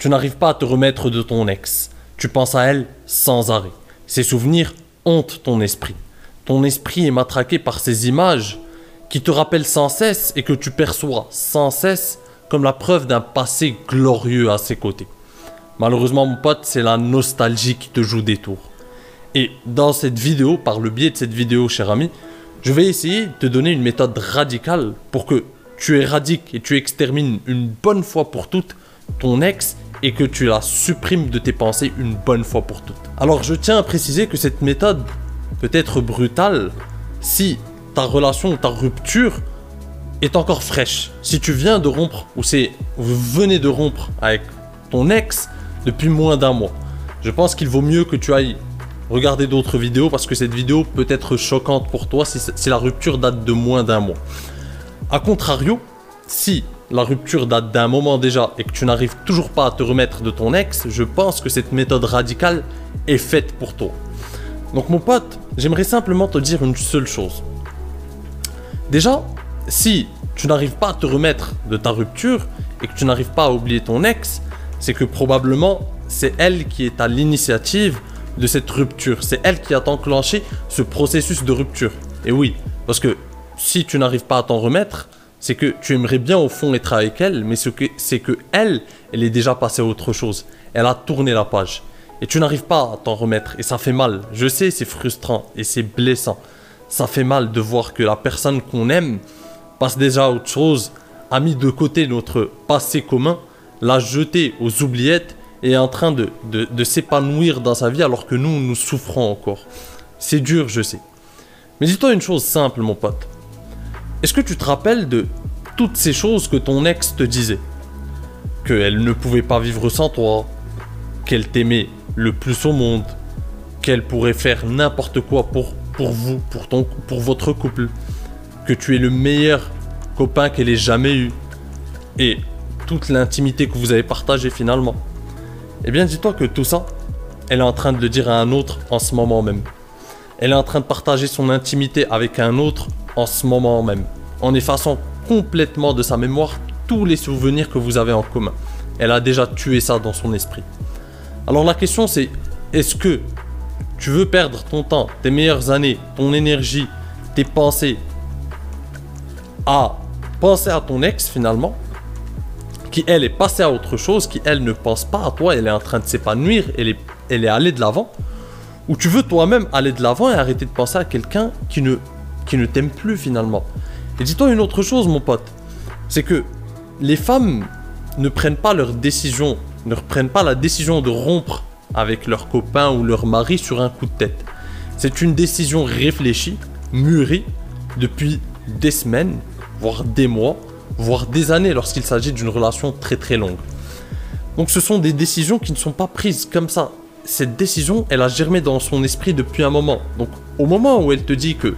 Tu n'arrives pas à te remettre de ton ex. Tu penses à elle sans arrêt. Ses souvenirs hantent ton esprit. Ton esprit est matraqué par ces images qui te rappellent sans cesse et que tu perçois sans cesse comme la preuve d'un passé glorieux à ses côtés. Malheureusement, mon pote, c'est la nostalgie qui te joue des tours. Et dans cette vidéo, par le biais de cette vidéo, cher ami, je vais essayer de te donner une méthode radicale pour que tu éradiques et tu extermines une bonne fois pour toutes ton ex et que tu la supprimes de tes pensées une bonne fois pour toutes. Alors je tiens à préciser que cette méthode peut être brutale si ta relation ou ta rupture est encore fraîche. Si tu viens de rompre ou c'est vous venez de rompre avec ton ex depuis moins d'un mois, je pense qu'il vaut mieux que tu ailles regarder d'autres vidéos parce que cette vidéo peut être choquante pour toi si, si la rupture date de moins d'un mois. A contrario, si la rupture date d'un moment déjà et que tu n'arrives toujours pas à te remettre de ton ex, je pense que cette méthode radicale est faite pour toi. Donc mon pote, j'aimerais simplement te dire une seule chose. Déjà, si tu n'arrives pas à te remettre de ta rupture et que tu n'arrives pas à oublier ton ex, c'est que probablement c'est elle qui est à l'initiative de cette rupture. C'est elle qui a enclenché ce processus de rupture. Et oui, parce que si tu n'arrives pas à t'en remettre, c'est que tu aimerais bien au fond être avec elle, mais c'est que, que elle, elle est déjà passée à autre chose. Elle a tourné la page. Et tu n'arrives pas à t'en remettre. Et ça fait mal. Je sais, c'est frustrant et c'est blessant. Ça fait mal de voir que la personne qu'on aime passe déjà à autre chose, a mis de côté notre passé commun, l'a jeté aux oubliettes et est en train de, de s'épanouir dans sa vie alors que nous, nous souffrons encore. C'est dur, je sais. Mais dis-toi une chose simple, mon pote. Est-ce que tu te rappelles de toutes ces choses que ton ex te disait? Qu'elle ne pouvait pas vivre sans toi, qu'elle t'aimait le plus au monde, qu'elle pourrait faire n'importe quoi pour, vous, pour, ton, pour votre couple, que tu es le meilleur copain qu'elle ait jamais eu, et toute l'intimité que vous avez partagée finalement? Eh bien, dis-toi que tout ça, elle est en train de le dire à un autre en ce moment même. Elle est en train de partager son intimité avec un autre en ce moment même, en effaçant complètement de sa mémoire tous les souvenirs que vous avez en commun. Elle a déjà tué ça dans son esprit. Alors la question c'est, est-ce que tu veux perdre ton temps, tes meilleures années, ton énergie, tes pensées à penser à ton ex finalement, qui elle est passée à autre chose, qui elle ne pense pas à toi, elle est en train de s'épanouir, elle est, elle est allée de l'avant, ou tu veux toi-même aller de l'avant et arrêter de penser à quelqu'un qui ne qui ne t'aiment plus finalement. Et dis-toi une autre chose, mon pote, c'est que les femmes ne prennent pas leur décision, ne prennent pas la décision de rompre avec leur copain ou leur mari sur un coup de tête. C'est une décision réfléchie, mûrie, depuis des semaines, voire des mois, voire des années lorsqu'il s'agit d'une relation très très longue. Donc ce sont des décisions qui ne sont pas prises comme ça. Cette décision, elle a germé dans son esprit depuis un moment. Donc au moment où elle te dit que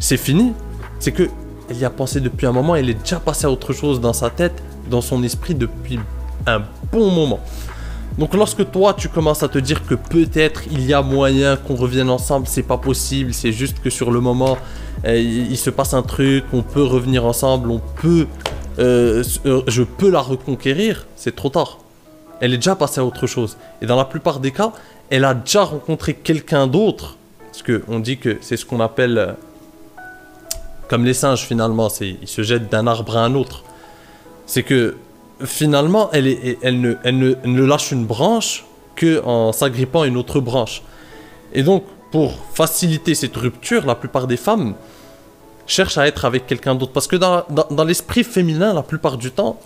c'est fini. C'est que elle y a pensé depuis un moment, elle est déjà passée à autre chose dans sa tête, dans son esprit depuis un bon moment. Donc lorsque toi tu commences à te dire que peut-être il y a moyen qu'on revienne ensemble, c'est pas possible, c'est juste que sur le moment eh, il, se passe un truc, on peut revenir ensemble, on peut, euh, euh, je peux la reconquérir, c'est trop tard. Elle est déjà passée à autre chose. Et dans la plupart des cas, elle a déjà rencontré quelqu'un d'autre, parce que on dit que c'est ce qu'on appelle euh, comme les singes finalement, c'est, ils se jettent d'un arbre à un autre. C'est que finalement, elle, elle, ne, elle, ne, ne lâche une branche que en s'agrippant à une autre branche. Et donc, pour faciliter cette rupture, la plupart des femmes cherchent à être avec quelqu'un d'autre. Parce que dans, dans, dans l'esprit féminin, la plupart du temps,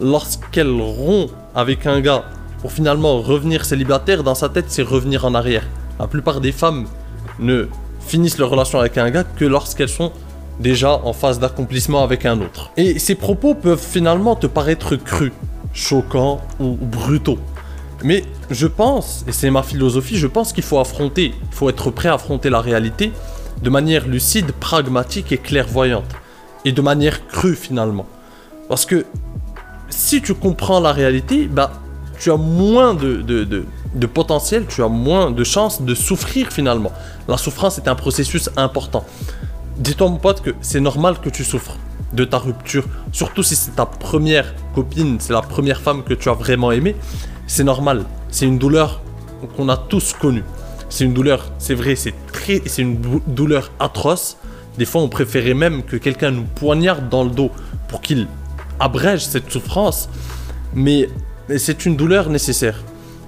lorsqu'elle rompt avec un gars pour finalement revenir célibataire, dans sa tête, c'est revenir en arrière. La plupart des femmes ne finissent leur relation avec un gars que lorsqu'elles sont déjà en phase d'accomplissement avec un autre. Et ces propos peuvent finalement te paraître crus, choquants ou brutaux. Mais je pense, et c'est ma philosophie, je pense qu'il faut affronter, il faut être prêt à affronter la réalité de manière lucide, pragmatique et clairvoyante. Et de manière crue finalement. Parce que si tu comprends la réalité, bah, tu as moins de, de, de, de potentiel, tu as moins de chances de souffrir finalement. La souffrance est un processus important dis-toi mon pote que c'est normal que tu souffres. de ta rupture, surtout si c'est ta première copine, c'est la première femme que tu as vraiment aimée, c'est normal. C'est une douleur qu'on a tous connue. C'est une douleur, c'est vrai, c'est très, c'est une douleur atroce. Des fois, on préférait même que quelqu'un nous poignarde dans le dos pour qu'il abrège cette souffrance. Mais c'est une douleur nécessaire.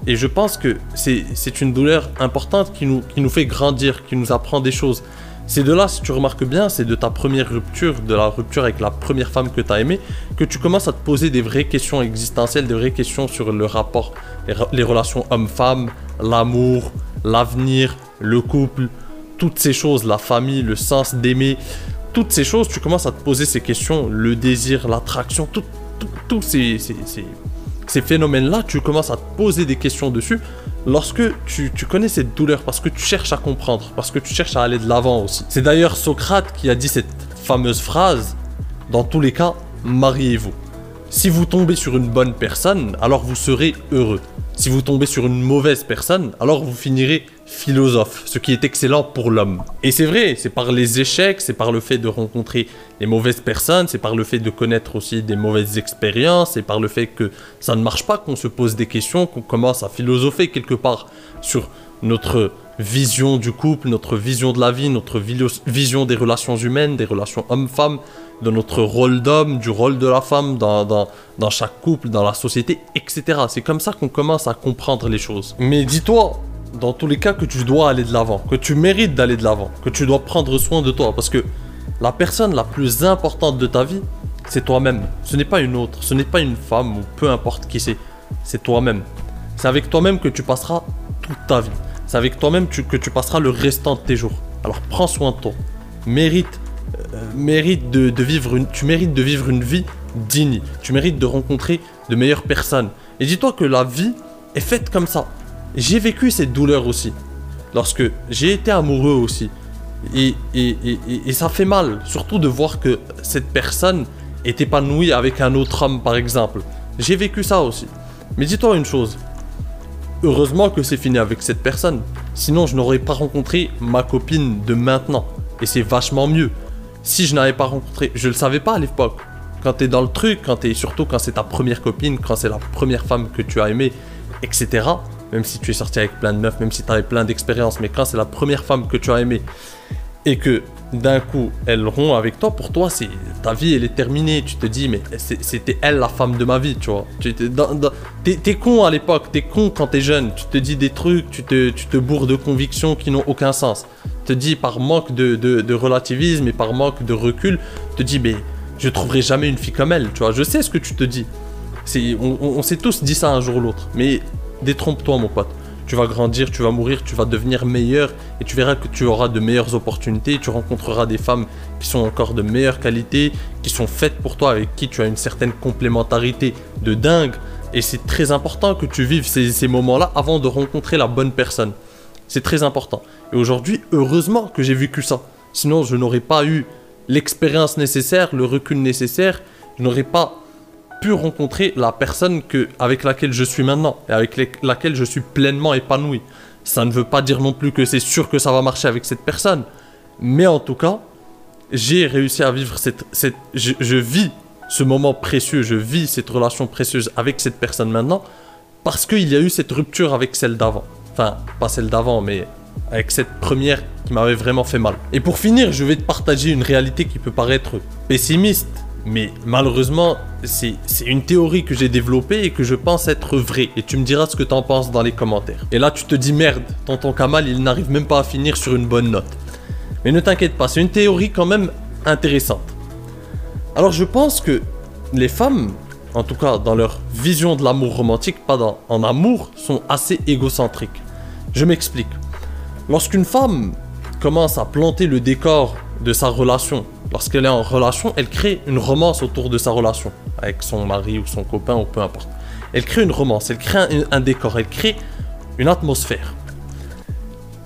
Et je pense que c'est une douleur importante qui nous, qui nous fait grandir, qui nous apprend des choses. C'est de là, si tu remarques bien, c'est de ta première rupture, de la rupture avec la première femme que tu as aimée, que tu commences à te poser des vraies questions existentielles, des vraies questions sur le rapport, les, relations homme-femme, l'amour, l'avenir, le couple, toutes ces choses, la famille, le sens d'aimer, toutes ces choses, tu commences à te poser ces questions, le désir, l'attraction, tous ces, ces phénomènes-là, tu commences à te poser des questions dessus lorsque tu, connais cette douleur, parce que tu cherches à comprendre, parce que tu cherches à aller de l'avant aussi. C'est d'ailleurs Socrate qui a dit cette fameuse phrase, dans tous les cas, mariez-vous. Si vous tombez sur une bonne personne, alors vous serez heureux. Si vous tombez sur une mauvaise personne, alors vous finirez philosophe, ce qui est excellent pour l'homme. Et c'est vrai, c'est par les échecs, c'est par le fait de rencontrer les mauvaises personnes, c'est par le fait de connaître aussi des mauvaises expériences, c'est par le fait que ça ne marche pas qu'on se pose des questions, qu'on commence à philosopher quelque part sur notre vision du couple, notre vision de la vie, notre vision des relations humaines, des relations hommes-femmes, de notre rôle d'homme, du rôle de la femme dans, dans, dans chaque couple, dans la société, etc. C'est comme ça qu'on commence à comprendre les choses. Mais dis-toi, dans tous les cas, que tu dois aller de l'avant, que tu mérites d'aller de l'avant, que tu dois prendre soin de toi. Parce que la personne la plus importante de ta vie, c'est toi-même. Ce n'est pas une autre, ce n'est pas une femme ou peu importe qui c'est. C'est toi-même. C'est avec toi-même que tu passeras toute ta vie. C'est avec toi-même que tu passeras le restant de tes jours. Alors prends soin de toi. Mérite euh, mérite de, vivre une, tu mérites de vivre une vie digne. Tu mérites de rencontrer de meilleures personnes. Et dis-toi que la vie est faite comme ça. J'ai vécu cette douleur aussi. Lorsque j'ai été amoureux aussi. Et, et, et, ça fait mal, surtout de voir que cette personne est épanouie avec un autre homme, par exemple. J'ai vécu ça aussi. Mais dis-toi une chose. Heureusement que c'est fini avec cette personne. Sinon, je n'aurais pas rencontré ma copine de maintenant. Et c'est vachement mieux si je n'avais pas rencontré, je le savais pas à l'époque. Quand tu es dans le truc, quand es, surtout quand c'est ta première copine, quand c'est la première femme que tu as aimée, etc. Même si tu es sorti avec plein de meufs, même si tu avais plein d'expériences, mais quand c'est la première femme que tu as aimée et que d'un coup elle rompt avec toi, pour toi, c'est ta vie elle est terminée. Tu te dis, mais c'était elle la femme de ma vie, tu vois. Tu es, con à l'époque, t'es con quand t'es jeune. Tu te dis des trucs, tu te, tu te bourres de convictions qui n'ont aucun sens te dis par manque de, relativisme et par manque de recul, te dis mais je trouverai jamais une fille comme elle, tu vois. Je sais ce que tu te dis. On, on, s'est tous dit ça un jour ou l'autre. Mais détrompe-toi mon pote. Tu vas grandir, tu vas mourir, tu vas devenir meilleur et tu verras que tu auras de meilleures opportunités, tu rencontreras des femmes qui sont encore de meilleure qualité, qui sont faites pour toi, avec qui tu as une certaine complémentarité de dingue. Et c'est très important que tu vives ces moments-là avant de rencontrer la bonne personne. C'est très important. Et aujourd'hui, heureusement que j'ai vécu ça. Sinon, je n'aurais pas eu l'expérience nécessaire, le recul nécessaire. Je n'aurais pas pu rencontrer la personne que, avec laquelle je suis maintenant et avec laquelle je suis pleinement épanoui. Ça ne veut pas dire non plus que c'est sûr que ça va marcher avec cette personne. Mais en tout cas, j'ai réussi à vivre cette... je, je vis ce moment précieux, je vis cette relation précieuse avec cette personne maintenant parce qu'il y a eu cette rupture avec celle d'avant. Enfin, pas celle d'avant, mais avec cette première qui m'avait vraiment fait mal. Et pour finir, je vais te partager une réalité qui peut paraître pessimiste, mais malheureusement, c'est une théorie que j'ai développée et que je pense être vraie. Et tu me diras ce que t'en penses dans les commentaires. Et là, tu te dis merde, tonton Kamal, il n'arrive même pas à finir sur une bonne note. Mais ne t'inquiète pas, c'est une théorie quand même intéressante. Alors je pense que les femmes, en tout cas dans leur vision de l'amour romantique, pas en amour, sont assez égocentriques. Je m'explique. Lorsqu'une femme commence à planter le décor de sa relation, lorsqu'elle est en relation, elle crée une romance autour de sa relation, avec son mari ou son copain ou peu importe. Elle crée une romance, elle crée un, décor, elle crée une atmosphère.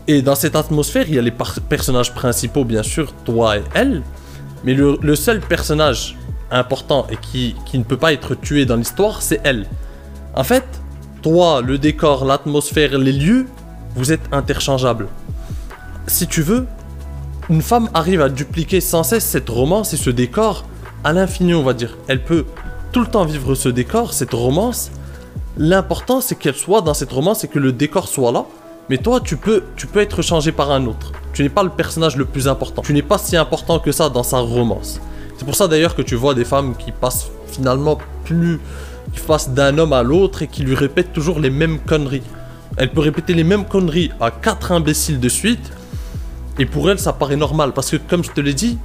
Et dans cette atmosphère, il y a les personnages principaux, bien sûr, toi et elle. Mais le, seul personnage important et qui, qui, ne peut pas être tué dans l'histoire, c'est elle. En fait, toi, le décor, l'atmosphère, les lieux, vous êtes interchangeables. Si tu veux, une femme arrive à dupliquer sans cesse cette romance et ce décor à l'infini, on va dire. Elle peut tout le temps vivre ce décor, cette romance. L'important, c'est qu'elle soit dans cette romance et que le décor soit là. Mais toi, tu peux, tu peux être changé par un autre. Tu n'es pas le personnage le plus important. Tu n'es pas si important que ça dans sa romance. C'est pour ça d'ailleurs que tu vois des femmes qui passent finalement plus. qui passent d'un homme à l'autre et qui lui répètent toujours les mêmes conneries. Elle peut répéter les mêmes conneries à quatre imbéciles de suite. Et pour elle, ça paraît normal. Parce que, comme je te l'ai dit,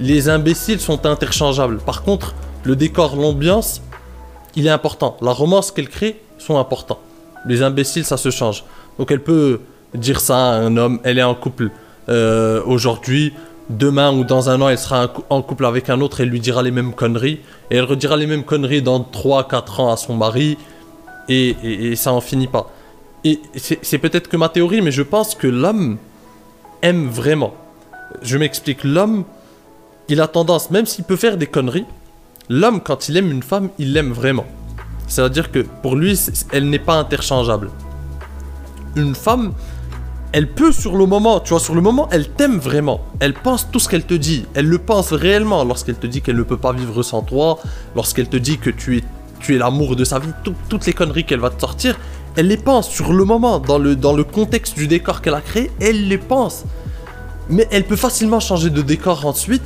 les imbéciles sont interchangeables. Par contre, le décor, l'ambiance, il est important. La romance qu'elle crée sont importants. Les imbéciles, ça se change. Donc elle peut dire ça à un homme, elle est en couple euh, aujourd'hui, demain ou dans un an, elle sera en couple avec un autre, elle lui dira les mêmes conneries, et elle redira les mêmes conneries dans 3-4 ans à son mari, et, et ça en finit pas. Et c'est peut-être que ma théorie, mais je pense que l'homme aime vraiment. Je m'explique, l'homme, il a tendance, même s'il peut faire des conneries, l'homme, quand il aime une femme, il l'aime vraiment. C'est-à-dire que pour lui, elle n'est pas interchangeable. Une femme, elle peut sur le moment, tu vois, sur le moment, elle t'aime vraiment. Elle pense tout ce qu'elle te dit. Elle le pense réellement lorsqu'elle te dit qu'elle ne peut pas vivre sans toi, lorsqu'elle te dit que tu es, tu es l'amour de sa vie, toutes les conneries qu'elle va te sortir, elle les pense sur le moment, dans le, dans le contexte du décor qu'elle a créé, elle les pense. Mais elle peut facilement changer de décor ensuite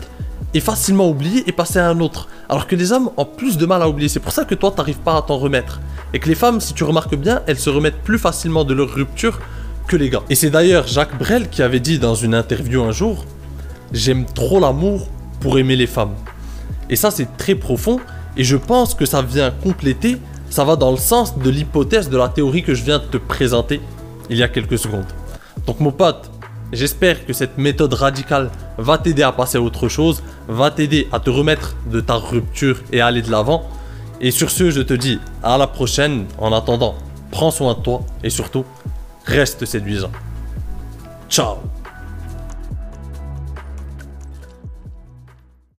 et facilement oublier et passer à un autre. Alors que les hommes ont plus de mal à oublier. C'est pour ça que toi, t'arrives pas à t'en remettre. Et que les femmes, si tu remarques bien, elles se remettent plus facilement de leur rupture que les gars. Et c'est d'ailleurs Jacques Brel qui avait dit dans une interview un jour J'aime trop l'amour pour aimer les femmes. Et ça, c'est très profond. Et je pense que ça vient compléter, ça va dans le sens de l'hypothèse de la théorie que je viens de te présenter il y a quelques secondes. Donc, mon pote, J'espère que cette méthode radicale va t'aider à passer à autre chose, va t'aider à te remettre de ta rupture et à aller de l'avant. Et sur ce, je te dis à la prochaine. En attendant, prends soin de toi et surtout, reste séduisant. Ciao